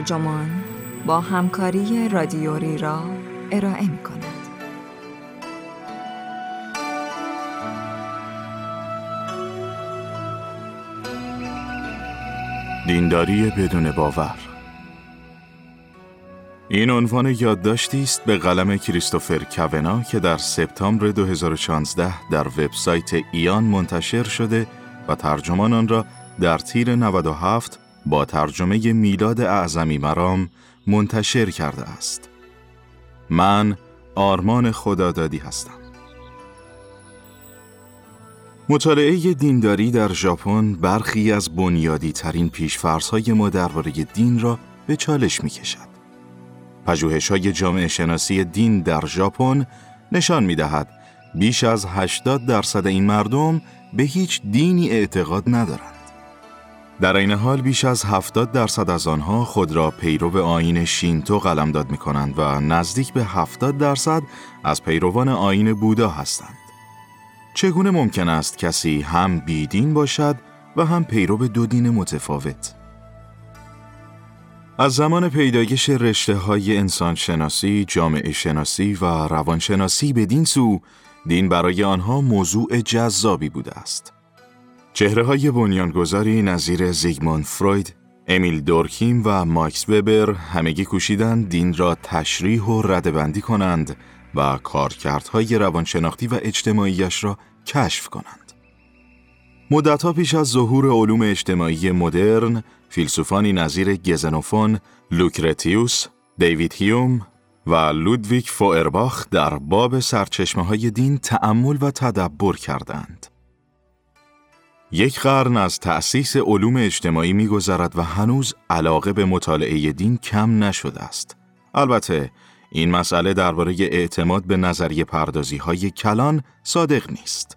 ترجمان با همکاری رادیوری را ارائه می کند. دینداری بدون باور این عنوان یادداشتی است به قلم کریستوفر کونا که در سپتامبر 2016 در وبسایت ایان منتشر شده و ترجمان آن را در تیر 97 با ترجمه میلاد اعظمی مرام منتشر کرده است. من آرمان خدادادی هستم. مطالعه دینداری در ژاپن برخی از بنیادی ترین های ما درباره دین را به چالش می کشد. پژوهش های جامعه شناسی دین در ژاپن نشان می دهد بیش از 80 درصد این مردم به هیچ دینی اعتقاد ندارند. در این حال بیش از 70 درصد از آنها خود را پیرو آین شینتو قلمداد می کنند و نزدیک به 70 درصد از پیروان آین بودا هستند. چگونه ممکن است کسی هم بیدین باشد و هم پیرو دو دین متفاوت؟ از زمان پیدایش رشته های انسان شناسی، جامعه شناسی و روانشناسی به دین سو، دین برای آنها موضوع جذابی بوده است. چهره های بنیانگذاری نظیر زیگموند فروید، امیل دورکیم و ماکس وبر همگی کوشیدند دین را تشریح و ردبندی کنند و کارکردهای روانشناختی و اجتماعیش را کشف کنند. مدتها پیش از ظهور علوم اجتماعی مدرن، فیلسوفانی نظیر گزنوفون، لوکرتیوس، دیوید هیوم و لودویک فوئرباخ در باب سرچشمه های دین تأمل و تدبر کردند. یک قرن از تأسیس علوم اجتماعی میگذرد و هنوز علاقه به مطالعه دین کم نشده است. البته این مسئله درباره اعتماد به نظریه پردازی های کلان صادق نیست.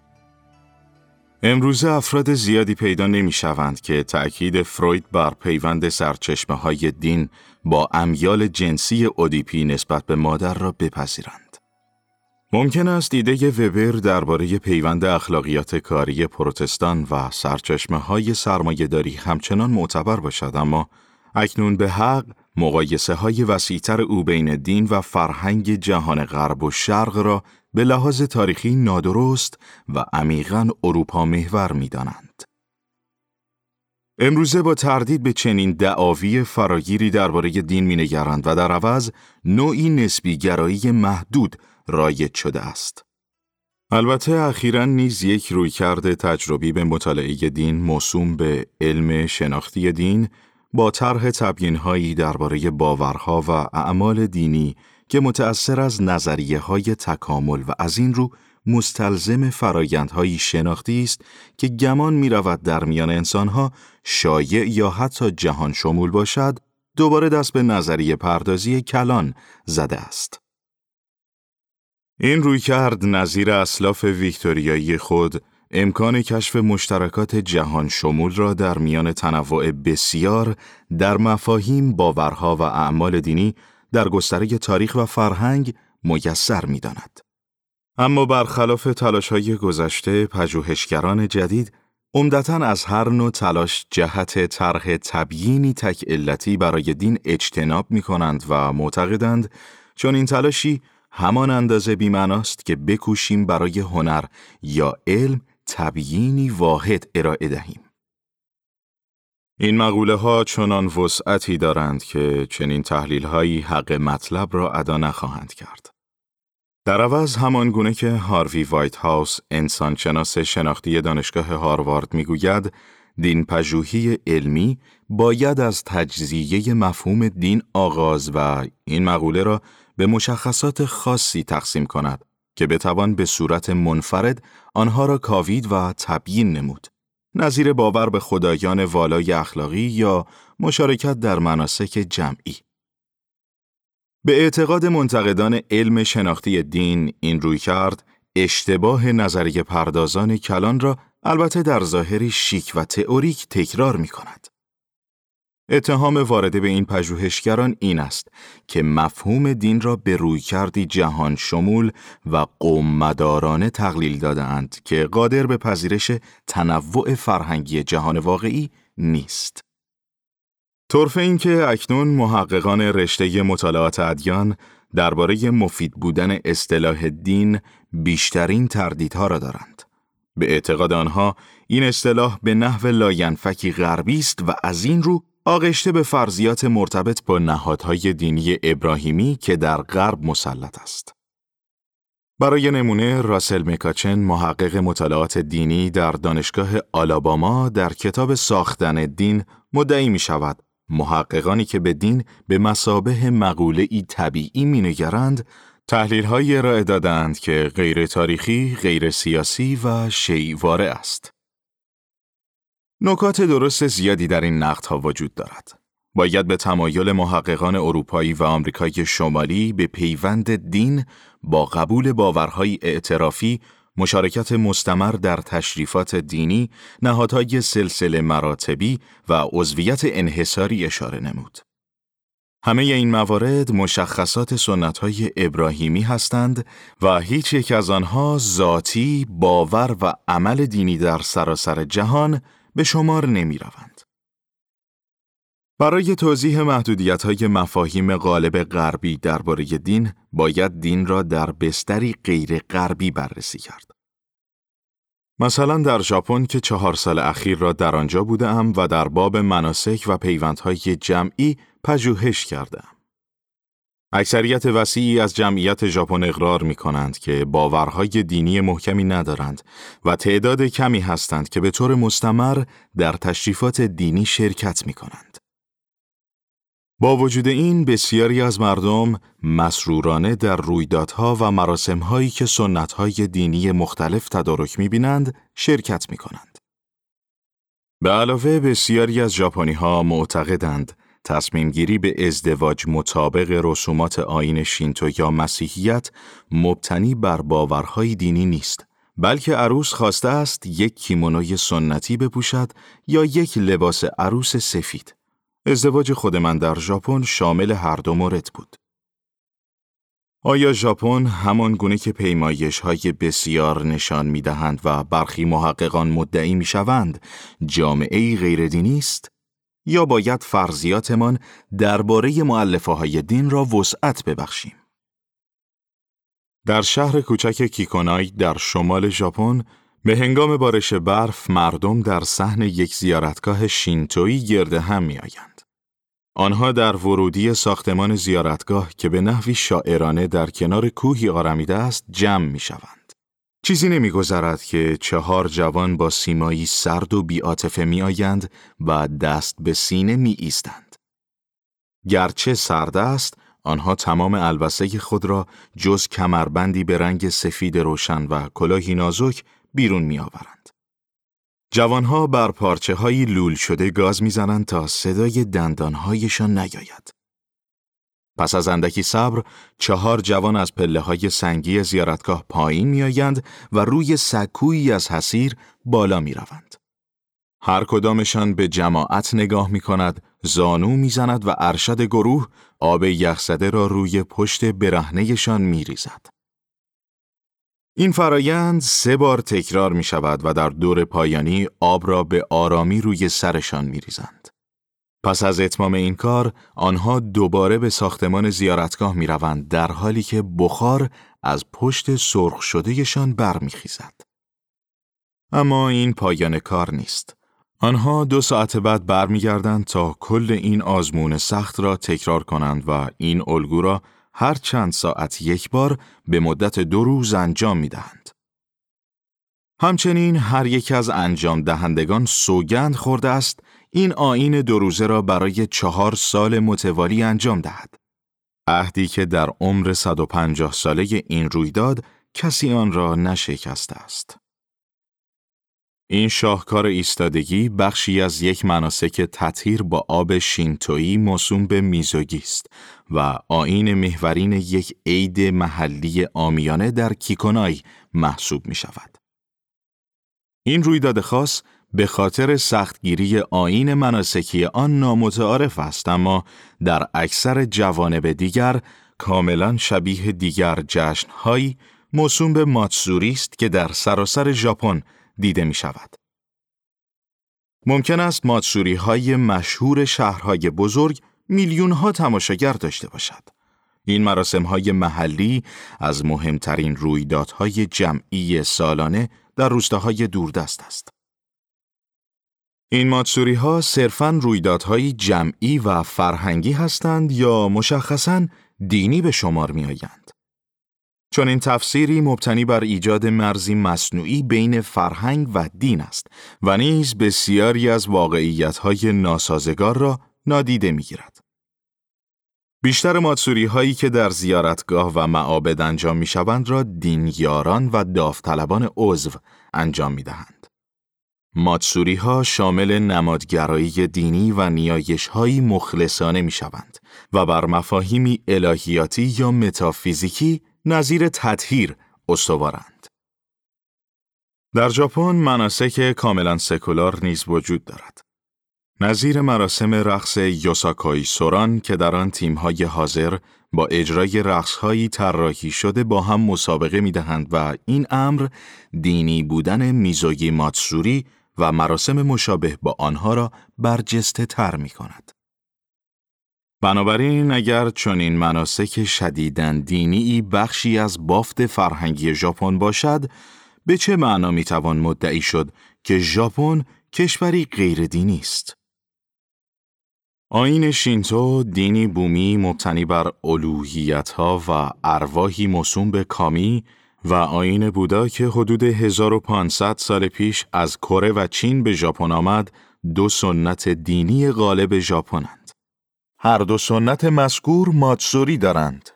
امروزه افراد زیادی پیدا نمی شوند که تأکید فروید بر پیوند سرچشمه های دین با امیال جنسی اودیپی نسبت به مادر را بپذیرند. ممکن است دیده وبر درباره پیوند اخلاقیات کاری پروتستان و سرچشمه های سرمایه همچنان معتبر باشد اما اکنون به حق مقایسه های وسیعتر او بین دین و فرهنگ جهان غرب و شرق را به لحاظ تاریخی نادرست و عمیقا اروپا محور می دانند. امروزه با تردید به چنین دعاوی فراگیری درباره دین نگرند و در عوض نوعی نسبی گرایی محدود رایج شده است. البته اخیرا نیز یک رویکرد تجربی به مطالعه دین موسوم به علم شناختی دین با طرح تبیینهایی درباره باورها و اعمال دینی که متأثر از نظریه های تکامل و از این رو مستلزم فرایندهایی شناختی است که گمان می رود در میان انسانها شایع یا حتی جهان شمول باشد دوباره دست به نظریه پردازی کلان زده است. این روی کرد نظیر اسلاف ویکتوریایی خود امکان کشف مشترکات جهان شمول را در میان تنوع بسیار در مفاهیم، باورها و اعمال دینی در گستره تاریخ و فرهنگ میسر می داند. اما برخلاف تلاش های گذشته، پژوهشگران جدید عمدتا از هر نوع تلاش جهت طرح تبیینی تک علتی برای دین اجتناب می کنند و معتقدند چون این تلاشی همان اندازه بیمناست که بکوشیم برای هنر یا علم تبیینی واحد ارائه دهیم. این مقوله ها چنان وسعتی دارند که چنین تحلیل هایی حق مطلب را ادا نخواهند کرد. در عوض همان گونه که هاروی وایت هاوس انسانشناس شناختی دانشگاه هاروارد می‌گوید دین پژوهی علمی باید از تجزیه مفهوم دین آغاز و این مقوله را به مشخصات خاصی تقسیم کند که بتوان به صورت منفرد آنها را کاوید و تبیین نمود. نظیر باور به خدایان والای اخلاقی یا مشارکت در مناسک جمعی. به اعتقاد منتقدان علم شناختی دین این روی کرد اشتباه نظریه پردازان کلان را البته در ظاهری شیک و تئوریک تکرار می کند. اتهام وارده به این پژوهشگران این است که مفهوم دین را به روی کردی جهان شمول و قوم مدارانه تقلیل دادهاند که قادر به پذیرش تنوع فرهنگی جهان واقعی نیست. طرف این که اکنون محققان رشته مطالعات ادیان درباره مفید بودن اصطلاح دین بیشترین تردیدها را دارند. به اعتقاد آنها این اصطلاح به نحو لاینفکی غربی است و از این رو آغشته به فرضیات مرتبط با نهادهای دینی ابراهیمی که در غرب مسلط است. برای نمونه راسل مکاچن محقق مطالعات دینی در دانشگاه آلاباما در کتاب ساختن دین مدعی می شود محققانی که به دین به مسابه مقوله ای طبیعی می نگرند تحلیل های ارائه دادند که غیر تاریخی، غیر سیاسی و شیواره است. نکات درست زیادی در این ها وجود دارد. باید به تمایل محققان اروپایی و آمریکای شمالی به پیوند دین با قبول باورهای اعترافی مشارکت مستمر در تشریفات دینی، نهادهای سلسله مراتبی و عضویت انحصاری اشاره نمود. همه این موارد مشخصات سنت های ابراهیمی هستند و هیچ یک از آنها ذاتی، باور و عمل دینی در سراسر جهان به شمار نمی روند. برای توضیح محدودیت های مفاهیم غالب غربی درباره دین، باید دین را در بستری غیر غربی بررسی کرد. مثلا در ژاپن که چهار سال اخیر را در آنجا بودم و در باب مناسک و پیوندهای جمعی پژوهش کردم. اکثریت وسیعی از جمعیت ژاپن اقرار می کنند که باورهای دینی محکمی ندارند و تعداد کمی هستند که به طور مستمر در تشریفات دینی شرکت می کنند. با وجود این بسیاری از مردم مسرورانه در رویدادها و مراسمهایی که سنتهای دینی مختلف تدارک می بینند شرکت می کنند. به علاوه بسیاری از ژاپنی ها معتقدند تصمیم گیری به ازدواج مطابق رسومات آین شینتو یا مسیحیت مبتنی بر باورهای دینی نیست بلکه عروس خواسته است یک کیمونوی سنتی بپوشد یا یک لباس عروس سفید ازدواج خود من در ژاپن شامل هر دو مورد بود. آیا ژاپن همان گونه که پیمایش های بسیار نشان می دهند و برخی محققان مدعی می شوند جامعه غیر دینی است؟ یا باید فرضیاتمان درباره معلفه های دین را وسعت ببخشیم؟ در شهر کوچک کیکونای در شمال ژاپن به هنگام بارش برف مردم در صحن یک زیارتگاه شینتویی گرد هم می آیند. آنها در ورودی ساختمان زیارتگاه که به نحوی شاعرانه در کنار کوهی آرمیده است جمع می شوند. چیزی نمی گذرد که چهار جوان با سیمایی سرد و بیاتفه می آیند و دست به سینه می ایستند. گرچه سرد است، آنها تمام البسه خود را جز کمربندی به رنگ سفید روشن و کلاهی نازک بیرون می آورند. جوانها بر پارچه های لول شده گاز می‌زنند تا صدای دندانهایشان نیاید. پس از اندکی صبر، چهار جوان از پله های سنگی زیارتگاه پایین میآیند و روی سکویی از حسیر بالا می روند. هر کدامشان به جماعت نگاه می کند، زانو می‌زند و ارشد گروه آب یخزده را روی پشت برهنهشان می ریزد. این فرایند سه بار تکرار می شود و در دور پایانی آب را به آرامی روی سرشان می ریزند. پس از اتمام این کار، آنها دوباره به ساختمان زیارتگاه می روند در حالی که بخار از پشت سرخ شدهشان برمیخیزد. اما این پایان کار نیست. آنها دو ساعت بعد برمیگردند تا کل این آزمون سخت را تکرار کنند و این الگو را هر چند ساعت یک بار به مدت دو روز انجام می دهند. همچنین هر یک از انجام دهندگان سوگند خورده است این آین دو روزه را برای چهار سال متوالی انجام دهد. عهدی که در عمر 150 ساله این رویداد کسی آن را نشکسته است. این شاهکار ایستادگی بخشی از یک مناسک تطهیر با آب شینتویی موسوم به میزوگی است و آین محورین یک عید محلی آمیانه در کیکونای محسوب می شود. این رویداد خاص به خاطر سختگیری آین مناسکی آن نامتعارف است اما در اکثر جوانب دیگر کاملا شبیه دیگر جشنهایی موسوم به ماتسوری است که در سراسر ژاپن دیده می شود. ممکن است ماتسوری های مشهور شهرهای بزرگ میلیون ها تماشاگر داشته باشد. این مراسم های محلی از مهمترین رویدادهای جمعی سالانه در روستاهای دوردست است. این ماتسوری ها صرفاً رویدادهای جمعی و فرهنگی هستند یا مشخصاً دینی به شمار می آیند. چون این تفسیری مبتنی بر ایجاد مرزی مصنوعی بین فرهنگ و دین است و نیز بسیاری از واقعیت‌های ناسازگار را نادیده می‌گیرد. بیشتر ماتسوری هایی که در زیارتگاه و معابد انجام می شوند را دینیاران و داوطلبان عضو انجام می دهند. ماتسوری ها شامل نمادگرایی دینی و نیایش هایی مخلصانه می شوند و بر مفاهیمی الهیاتی یا متافیزیکی نظیر تطهیر استوارند. در ژاپن مناسک کاملا سکولار نیز وجود دارد. نظیر مراسم رقص یوساکای سوران که در آن تیم‌های حاضر با اجرای رقصهایی طراحی شده با هم مسابقه می‌دهند و این امر دینی بودن میزوگی ماتسوری و مراسم مشابه با آنها را برجسته تر می کند. بنابراین اگر چنین مناسک شدیدن دینی بخشی از بافت فرهنگی ژاپن باشد به چه معنا می‌توان مدعی شد که ژاپن کشوری غیر دینی است آین شینتو دینی بومی مبتنی بر الوهیت ها و ارواحی موسوم به کامی و آین بودا که حدود 1500 سال پیش از کره و چین به ژاپن آمد دو سنت دینی غالب ژاپنند هر دو سنت مذکور ماتسوری دارند.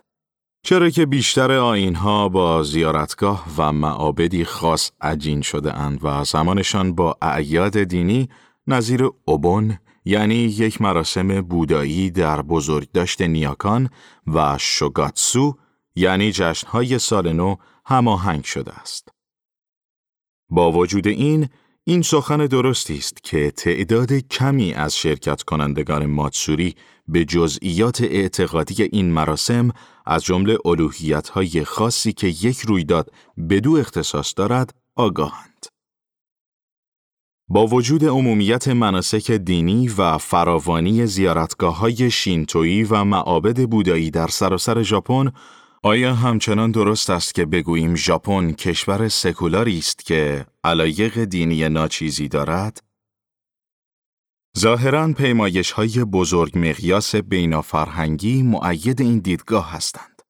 چرا که بیشتر آینها با زیارتگاه و معابدی خاص عجین شده اند و زمانشان با اعیاد دینی نظیر اوبون یعنی یک مراسم بودایی در بزرگداشت نیاکان و شوگاتسو یعنی جشنهای سال نو هماهنگ شده است. با وجود این، این سخن درستی است که تعداد کمی از شرکت کنندگان ماتسوری به جزئیات اعتقادی این مراسم از جمله های خاصی که یک رویداد بدو اختصاص دارد آگاهند. با وجود عمومیت مناسک دینی و فراوانی زیارتگاه های شینتویی و معابد بودایی در سراسر ژاپن آیا همچنان درست است که بگوییم ژاپن کشور سکولاری است که علایق دینی ناچیزی دارد؟ ظاهرا پیمایش های بزرگ مقیاس بینافرهنگی معید این دیدگاه هستند.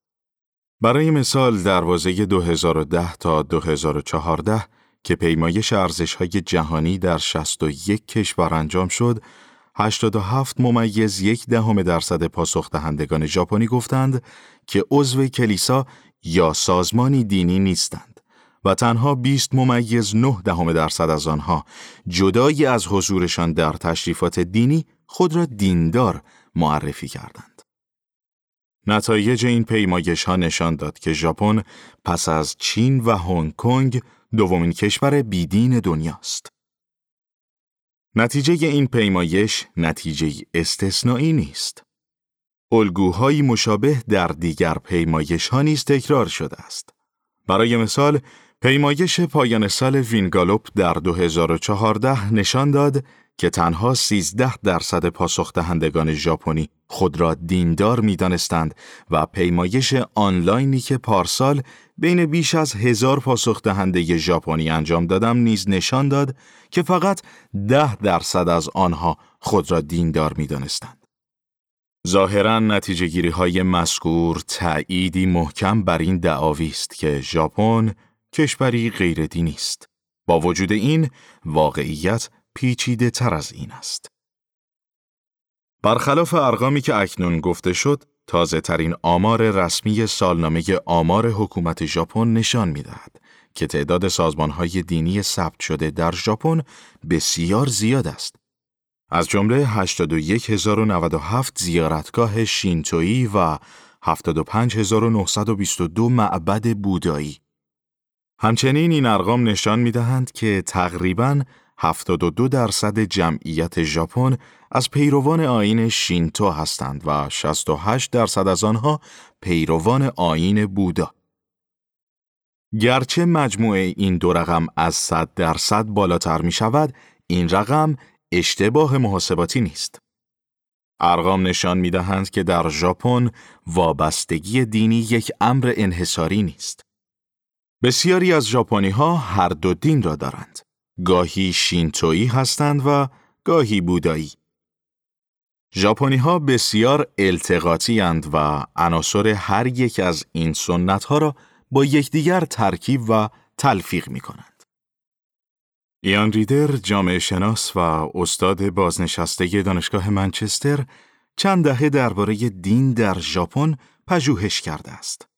برای مثال دروازه 2010 تا 2014 که پیمایش ارزش های جهانی در 61 کشور انجام شد، 87 ممیز یک دهم درصد پاسخ دهندگان ژاپنی گفتند که عضو کلیسا یا سازمانی دینی نیستند و تنها 20 ممیز 9 دهم درصد از آنها جدایی از حضورشان در تشریفات دینی خود را دیندار معرفی کردند. نتایج این پیمایش ها نشان داد که ژاپن پس از چین و هنگ کنگ دومین کشور بیدین دنیاست. نتیجه این پیمایش نتیجه استثنایی نیست. الگوهایی مشابه در دیگر پیمایش ها نیز تکرار شده است. برای مثال، پیمایش پایان سال وینگالوپ در 2014 نشان داد که تنها 13 درصد پاسخ دهندگان ژاپنی خود را دیندار می دانستند و پیمایش آنلاینی که پارسال بین بیش از هزار پاسخ دهنده ژاپنی انجام دادم نیز نشان داد که فقط ده درصد از آنها خود را دیندار می دانستند. ظاهرا نتیجه گیری های مذکور تأییدی محکم بر این دعاوی است که ژاپن کشوری غیر دینی است. با وجود این واقعیت پیچیده تر از این است. برخلاف ارقامی که اکنون گفته شد، تازه ترین آمار رسمی سالنامه آمار حکومت ژاپن نشان می دهد که تعداد سازمان های دینی ثبت شده در ژاپن بسیار زیاد است. از جمله 81097 زیارتگاه شینتویی و 75922 معبد بودایی. همچنین این ارقام نشان می دهند که تقریباً 72 درصد جمعیت ژاپن از پیروان آین شینتو هستند و 68 درصد از آنها پیروان آین بودا. گرچه مجموعه این دو رقم از 100 درصد بالاتر می شود، این رقم اشتباه محاسباتی نیست. ارقام نشان می دهند که در ژاپن وابستگی دینی یک امر انحصاری نیست. بسیاری از ژاپنی ها هر دو دین را دارند. گاهی شینتویی هستند و گاهی بودایی. ژاپنی ها بسیار التقاطی و عناصر هر یک از این سنت ها را با یکدیگر ترکیب و تلفیق می کنند. ایان ریدر جامعه شناس و استاد بازنشسته دانشگاه منچستر چند دهه درباره دین در ژاپن پژوهش کرده است.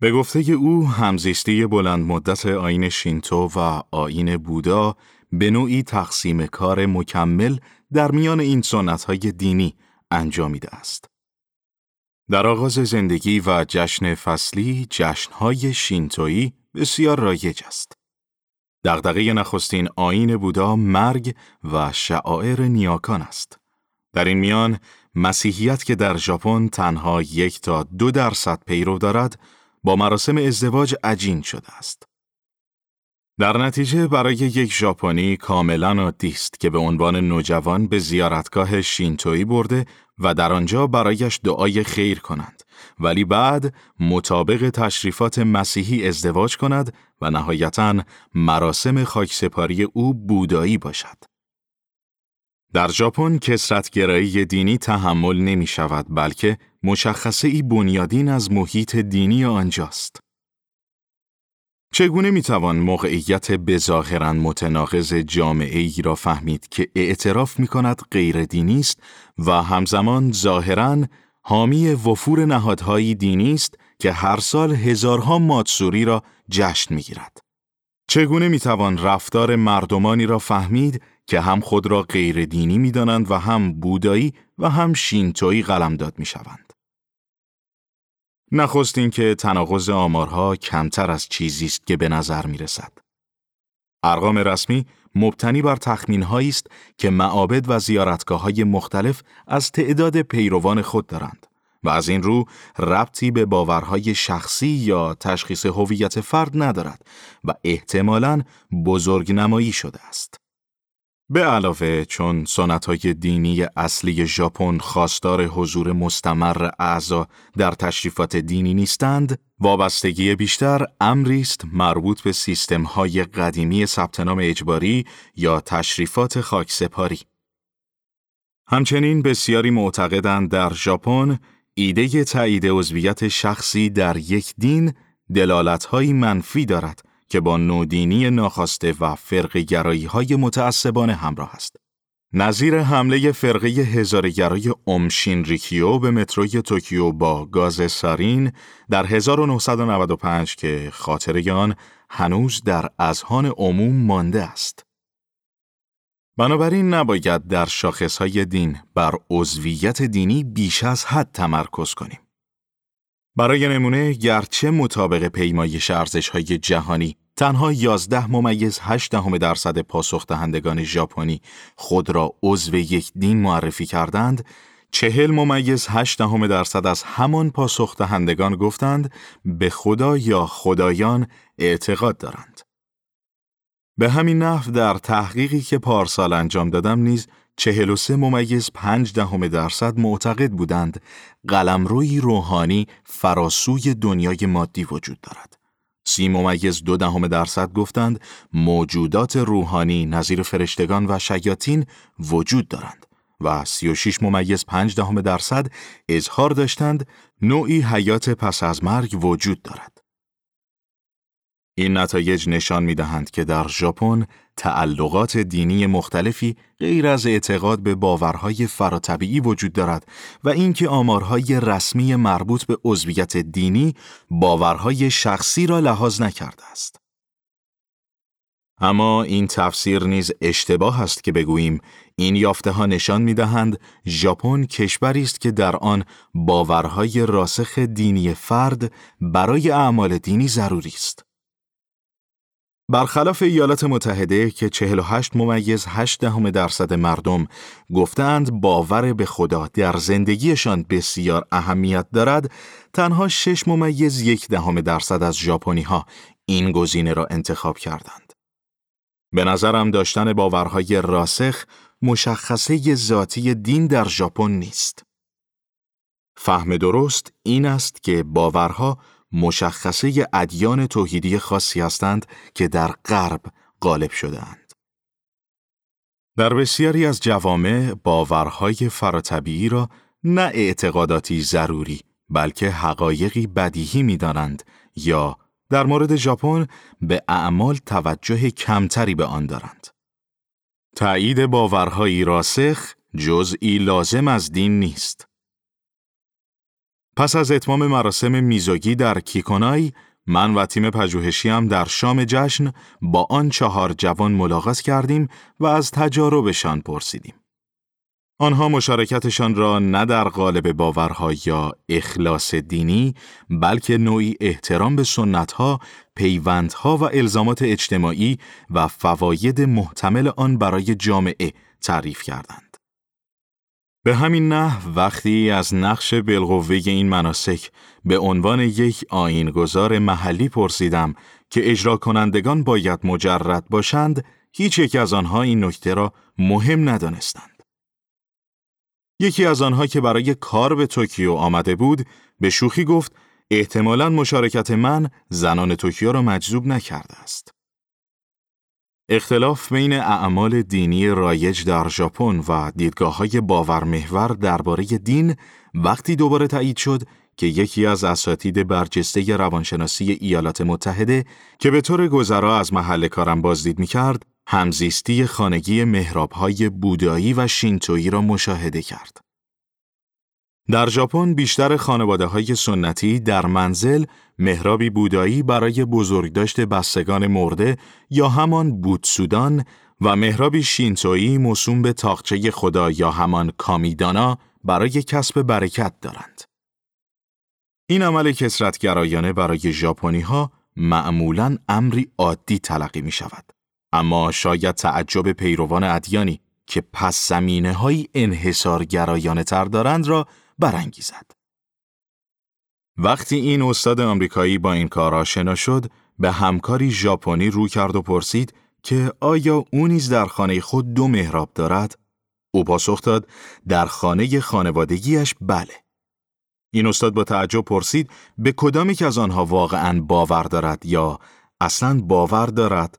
به گفته او همزیستی بلند مدت آین شینتو و آین بودا به نوعی تقسیم کار مکمل در میان این سنت های دینی انجامیده است. در آغاز زندگی و جشن فصلی جشنهای شینتویی بسیار رایج است. دغدغه نخستین آین بودا مرگ و شعائر نیاکان است. در این میان مسیحیت که در ژاپن تنها یک تا دو درصد پیرو دارد با مراسم ازدواج عجین شده است. در نتیجه برای یک ژاپنی کاملا عادی است که به عنوان نوجوان به زیارتگاه شینتویی برده و در آنجا برایش دعای خیر کنند ولی بعد مطابق تشریفات مسیحی ازدواج کند و نهایتا مراسم خاکسپاری او بودایی باشد. در ژاپن کسرتگرایی دینی تحمل نمی شود بلکه مشخصه ای بنیادین از محیط دینی آنجاست. چگونه می‌توان موقعیت بظاهرا متناقض جامعه ای را فهمید که اعتراف می کند غیر دینی است و همزمان ظاهرا حامی وفور نهادهایی دینی است که هر سال هزارها ماتسوری را جشن می‌گیرد. چگونه می‌توان رفتار مردمانی را فهمید که هم خود را غیر دینی می دانند و هم بودایی و هم شینتویی قلمداد می شوند. نخست که تناقض آمارها کمتر از چیزی است که به نظر می رسد. ارقام رسمی مبتنی بر تخمین است که معابد و زیارتگاه های مختلف از تعداد پیروان خود دارند و از این رو ربطی به باورهای شخصی یا تشخیص هویت فرد ندارد و احتمالاً بزرگ نمایی شده است. به علاوه چون سنت های دینی اصلی ژاپن خواستار حضور مستمر اعضا در تشریفات دینی نیستند، وابستگی بیشتر امری است مربوط به سیستم های قدیمی ثبت نام اجباری یا تشریفات خاکسپاری. همچنین بسیاری معتقدند در ژاپن ایده تایید عضویت شخصی در یک دین دلالت‌هایی منفی دارد که با نودینی ناخواسته و فرقه گرایی های متعصبانه همراه است. نظیر حمله فرقه هزارگرای امشین ریکیو به متروی توکیو با گاز سارین در 1995 که خاطره آن هنوز در اذهان عموم مانده است. بنابراین نباید در شاخصهای دین بر عضویت دینی بیش از حد تمرکز کنیم. برای نمونه گرچه مطابق پیمایش ارزش های جهانی تنها 11 ممیز 8 دهم درصد پاسخ دهندگان ژاپنی خود را عضو یک دین معرفی کردند، چهل ممیز 8 دهم درصد از همان پاسخ دهندگان گفتند به خدا یا خدایان اعتقاد دارند. به همین نحو در تحقیقی که پارسال انجام دادم نیز 43 ممیز 5 دهم درصد معتقد بودند قلمروی روحانی فراسوی دنیای مادی وجود دارد. سی ممیز دو دهم درصد گفتند موجودات روحانی نظیر فرشتگان و شیاطین وجود دارند و 36 ممیز پنج دهم درصد اظهار داشتند نوعی حیات پس از مرگ وجود دارد. این نتایج نشان می دهند که در ژاپن تعلقات دینی مختلفی غیر از اعتقاد به باورهای فراتبیعی وجود دارد و اینکه آمارهای رسمی مربوط به عضویت دینی باورهای شخصی را لحاظ نکرده است. اما این تفسیر نیز اشتباه است که بگوییم این یافته ها نشان می دهند ژاپن کشوری است که در آن باورهای راسخ دینی فرد برای اعمال دینی ضروری است. برخلاف ایالات متحده که 48 ممیز 8 دهم درصد مردم گفتند باور به خدا در زندگیشان بسیار اهمیت دارد، تنها 6 ممیز یک دهم درصد از ژاپنی ها این گزینه را انتخاب کردند. به نظرم داشتن باورهای راسخ مشخصه ذاتی دین در ژاپن نیست. فهم درست این است که باورها مشخصه ادیان توحیدی خاصی هستند که در غرب غالب شدهاند. در بسیاری از جوامع باورهای فراتبیعی را نه اعتقاداتی ضروری بلکه حقایقی بدیهی می دانند یا در مورد ژاپن به اعمال توجه کمتری به آن دارند. تایید باورهایی راسخ جزئی لازم از دین نیست. پس از اتمام مراسم میزوگی در کیکونای، من و تیم پژوهشی هم در شام جشن با آن چهار جوان ملاقات کردیم و از تجاربشان پرسیدیم. آنها مشارکتشان را نه در قالب باورها یا اخلاص دینی بلکه نوعی احترام به سنتها، پیوندها و الزامات اجتماعی و فواید محتمل آن برای جامعه تعریف کردند. به همین نه وقتی از نقش بالقوه این مناسک به عنوان یک آیین‌گذار محلی پرسیدم که اجرا کنندگان باید مجرد باشند، هیچ یک از آنها این نکته را مهم ندانستند. یکی از آنها که برای کار به توکیو آمده بود به شوخی گفت احتمالا مشارکت من زنان توکیو را مجذوب نکرده است. اختلاف بین اعمال دینی رایج در ژاپن و دیدگاه های باورمحور درباره دین وقتی دوباره تایید شد که یکی از اساتید برجسته روانشناسی ایالات متحده که به طور گذرا از محل کارم بازدید می کرد، همزیستی خانگی مهرابهای بودایی و شینتویی را مشاهده کرد. در ژاپن بیشتر خانواده های سنتی در منزل مهرابی بودایی برای بزرگداشت بستگان مرده یا همان بودسودان و مهرابی شینتویی موسوم به تاقچه خدا یا همان کامیدانا برای کسب برکت دارند. این عمل کسرتگرایانه برای ژاپنی ها معمولاً امری عادی تلقی می شود. اما شاید تعجب پیروان ادیانی که پس زمینه های انحصارگرایانه تر دارند را برانگیزد. وقتی این استاد آمریکایی با این کار آشنا شد، به همکاری ژاپنی رو کرد و پرسید که آیا او نیز در خانه خود دو محراب دارد؟ او پاسخ داد در خانه خانوادگیش بله. این استاد با تعجب پرسید به کدامی که از آنها واقعا باور دارد یا اصلا باور دارد؟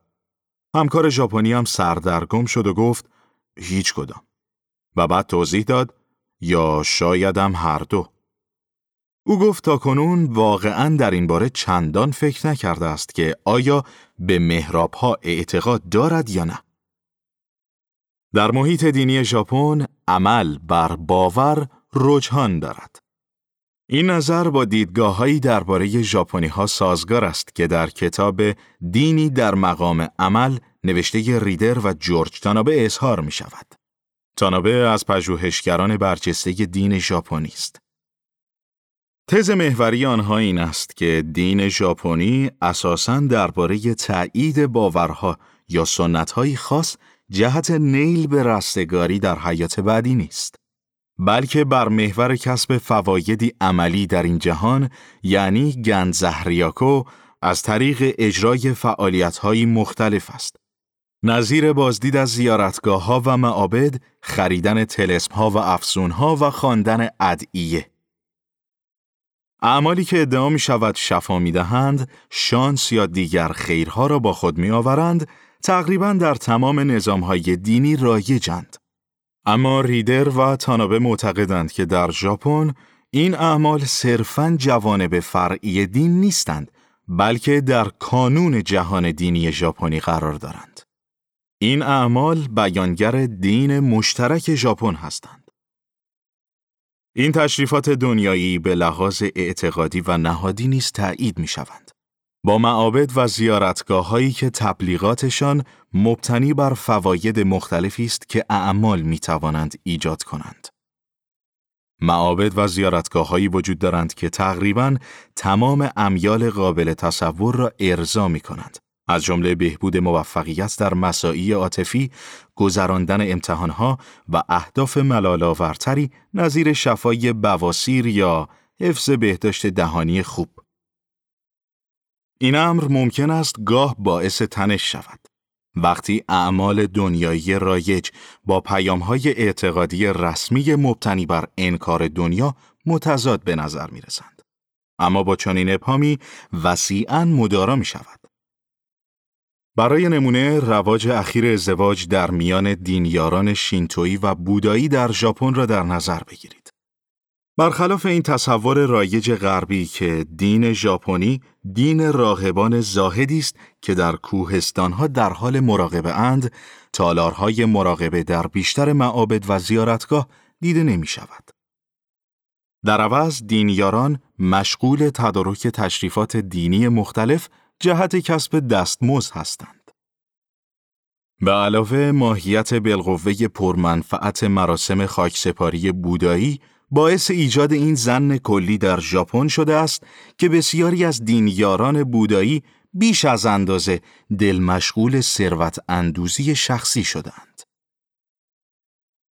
همکار ژاپنی هم سردرگم شد و گفت هیچ کدام. و بعد توضیح داد یا شایدم هر دو. او گفت تا کنون واقعا در این باره چندان فکر نکرده است که آیا به محراب ها اعتقاد دارد یا نه. در محیط دینی ژاپن عمل بر باور رجحان دارد. این نظر با دیدگاههایی درباره ژاپنی ها سازگار است که در کتاب دینی در مقام عمل نوشته ریدر و جورج تانابه اظهار می شود. تانابه از پژوهشگران برجسته دین ژاپنی است. تز محوری آنها این است که دین ژاپنی اساساً درباره تأیید باورها یا سنتهایی خاص جهت نیل به رستگاری در حیات بعدی نیست. بلکه بر محور کسب فوایدی عملی در این جهان یعنی گنزهریاکو از طریق اجرای فعالیت‌های مختلف است. نظیر بازدید از زیارتگاه ها و معابد، خریدن تلسم ها و افسون ها و خواندن ادعیه. اعمالی که ادعا می شود شفا می دهند، شانس یا دیگر خیرها را با خود می آورند، تقریبا در تمام نظام های دینی رایجند. اما ریدر و تانابه معتقدند که در ژاپن این اعمال صرفاً جوانب فرعی دین نیستند بلکه در کانون جهان دینی ژاپنی قرار دارند. این اعمال بیانگر دین مشترک ژاپن هستند. این تشریفات دنیایی به لحاظ اعتقادی و نهادی نیز تایید می شوند. با معابد و زیارتگاه هایی که تبلیغاتشان مبتنی بر فواید مختلفی است که اعمال می توانند ایجاد کنند. معابد و زیارتگاه هایی وجود دارند که تقریبا تمام امیال قابل تصور را ارضا می کنند. از جمله بهبود موفقیت در مساعی عاطفی، گذراندن امتحانها و اهداف ملالاورتری نظیر شفای بواسیر یا حفظ بهداشت دهانی خوب. این امر ممکن است گاه باعث تنش شود. وقتی اعمال دنیایی رایج با پیامهای اعتقادی رسمی مبتنی بر انکار دنیا متضاد به نظر می رسند. اما با چنین ابهامی وسیعا مدارا می شود. برای نمونه رواج اخیر ازدواج در میان دینیاران شینتویی و بودایی در ژاپن را در نظر بگیرید. برخلاف این تصور رایج غربی که دین ژاپنی دین راهبان زاهدی است که در کوهستانها در حال مراقبه اند، تالارهای مراقبه در بیشتر معابد و زیارتگاه دیده نمی شود. در عوض دینیاران مشغول تدارک تشریفات دینی مختلف جهت کسب دستمزد هستند. به علاوه ماهیت بالقوه پرمنفعت مراسم خاکسپاری بودایی باعث ایجاد این زن کلی در ژاپن شده است که بسیاری از دینیاران بودایی بیش از اندازه دل مشغول ثروت اندوزی شخصی شدند.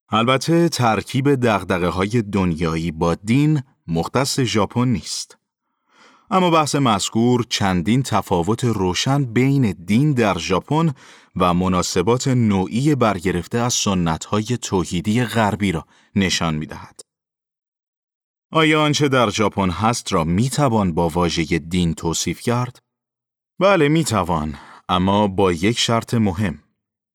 البته ترکیب دغدغه های دنیایی با دین مختص ژاپن نیست. اما بحث مذکور چندین تفاوت روشن بین دین در ژاپن و مناسبات نوعی برگرفته از سنت‌های توحیدی غربی را نشان می‌دهد. آیا آنچه در ژاپن هست را می‌توان با واژه دین توصیف کرد؟ بله می‌توان، اما با یک شرط مهم.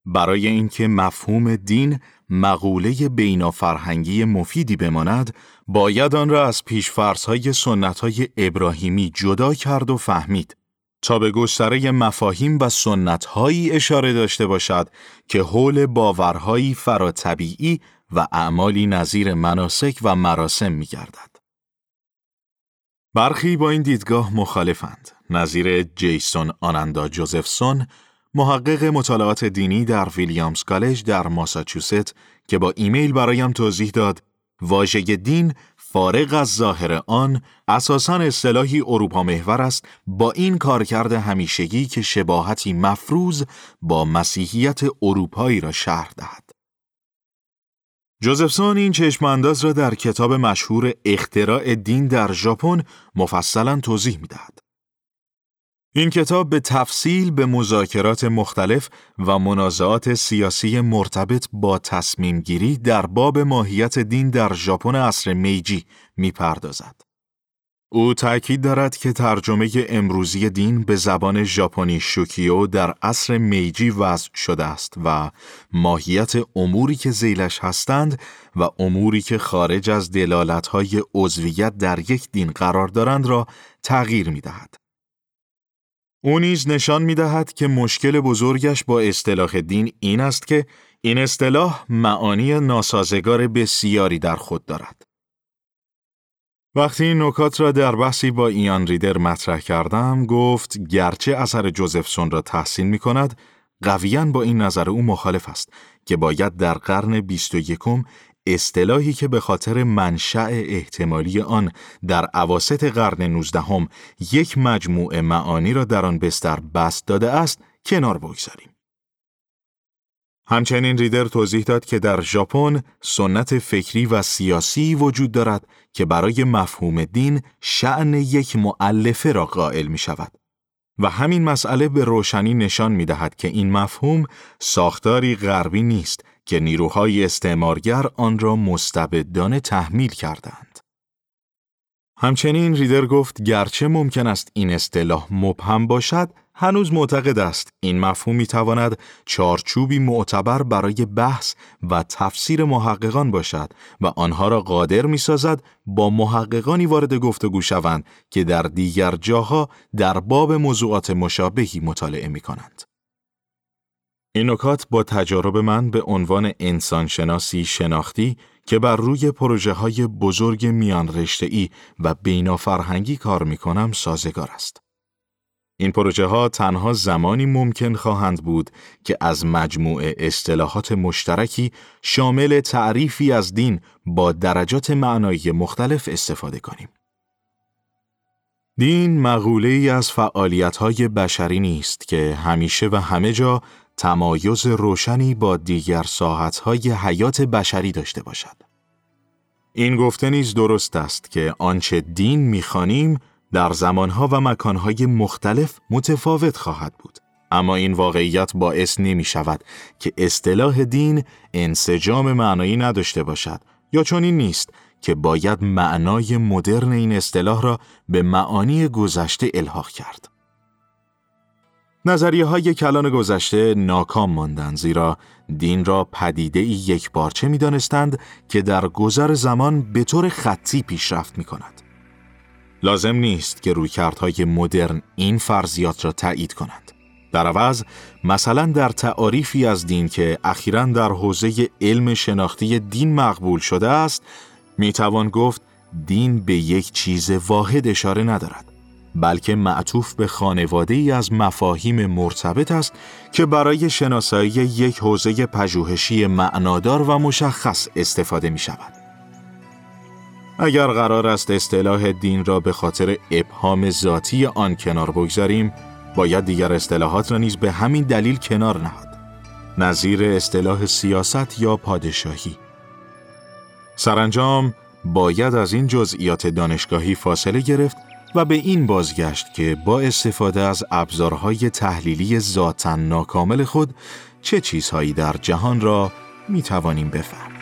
برای اینکه مفهوم دین مقوله بینافرهنگی مفیدی بماند، باید آن را از پیشفرزهای سنتهای ابراهیمی جدا کرد و فهمید تا به گستره مفاهیم و سنتهایی اشاره داشته باشد که حول باورهایی فراتبیعی و اعمالی نظیر مناسک و مراسم می گردد. برخی با این دیدگاه مخالفند. نظیر جیسون آنندا جوزفسون محقق مطالعات دینی در ویلیامز کالج در ماساچوست که با ایمیل برایم توضیح داد واژه دین فارغ از ظاهر آن اساساً اصطلاحی اروپا محور است با این کارکرد همیشگی که شباهتی مفروض با مسیحیت اروپایی را شرح دهد. جوزفسون این چشم انداز را در کتاب مشهور اختراع دین در ژاپن مفصلا توضیح می دهد. این کتاب به تفصیل به مذاکرات مختلف و منازعات سیاسی مرتبط با تصمیم گیری در باب ماهیت دین در ژاپن عصر میجی می پردازد. او تأکید دارد که ترجمه امروزی دین به زبان ژاپنی شوکیو در عصر میجی وضع شده است و ماهیت اموری که زیلش هستند و اموری که خارج از دلالتهای عضویت در یک دین قرار دارند را تغییر می دهد. او نیز نشان می دهد که مشکل بزرگش با اصطلاح دین این است که این اصطلاح معانی ناسازگار بسیاری در خود دارد. وقتی این نکات را در بحثی با ایان ریدر مطرح کردم گفت گرچه اثر جوزفسون را تحسین می کند قویاً با این نظر او مخالف است که باید در قرن بیست و یکم اصطلاحی که به خاطر منشأ احتمالی آن در عواست قرن نوزدهم یک مجموعه معانی را در آن بستر بست داده است کنار بگذاریم. همچنین ریدر توضیح داد که در ژاپن سنت فکری و سیاسی وجود دارد که برای مفهوم دین شعن یک معلفه را قائل می شود. و همین مسئله به روشنی نشان می دهد که این مفهوم ساختاری غربی نیست که نیروهای استعمارگر آن را مستبدانه تحمیل کردند. همچنین ریدر گفت گرچه ممکن است این اصطلاح مبهم باشد، هنوز معتقد است این مفهوم می تواند چارچوبی معتبر برای بحث و تفسیر محققان باشد و آنها را قادر می سازد با محققانی وارد گفتگو شوند که در دیگر جاها در باب موضوعات مشابهی مطالعه می کنند. این نکات با تجارب من به عنوان انسانشناسی شناختی که بر روی پروژه های بزرگ میان رشته‌ای و بینافرهنگی کار می کنم سازگار است. این پروژه ها تنها زمانی ممکن خواهند بود که از مجموعه اصطلاحات مشترکی شامل تعریفی از دین با درجات معنایی مختلف استفاده کنیم. دین مغوله ای از فعالیت های بشری نیست که همیشه و همه جا تمایز روشنی با دیگر های حیات بشری داشته باشد. این گفته نیز درست است که آنچه دین می‌خوانیم در زمانها و مکانهای مختلف متفاوت خواهد بود. اما این واقعیت باعث نمی شود که اصطلاح دین انسجام معنایی نداشته باشد یا چون این نیست که باید معنای مدرن این اصطلاح را به معانی گذشته الحاق کرد. نظریه های کلان گذشته ناکام ماندند زیرا دین را پدیده ای یک بارچه می دانستند که در گذر زمان به طور خطی پیشرفت می کند. لازم نیست که رویکردهای مدرن این فرضیات را تایید کنند. در عوض مثلا در تعاریفی از دین که اخیرا در حوزه علم شناختی دین مقبول شده است می توان گفت دین به یک چیز واحد اشاره ندارد بلکه معطوف به خانواده ای از مفاهیم مرتبط است که برای شناسایی یک حوزه پژوهشی معنادار و مشخص استفاده می شود. اگر قرار است اصطلاح دین را به خاطر ابهام ذاتی آن کنار بگذاریم، باید دیگر اصطلاحات را نیز به همین دلیل کنار نهاد. نظیر اصطلاح سیاست یا پادشاهی. سرانجام باید از این جزئیات دانشگاهی فاصله گرفت و به این بازگشت که با استفاده از ابزارهای تحلیلی ذاتا ناکامل خود چه چیزهایی در جهان را می توانیم بفهمیم.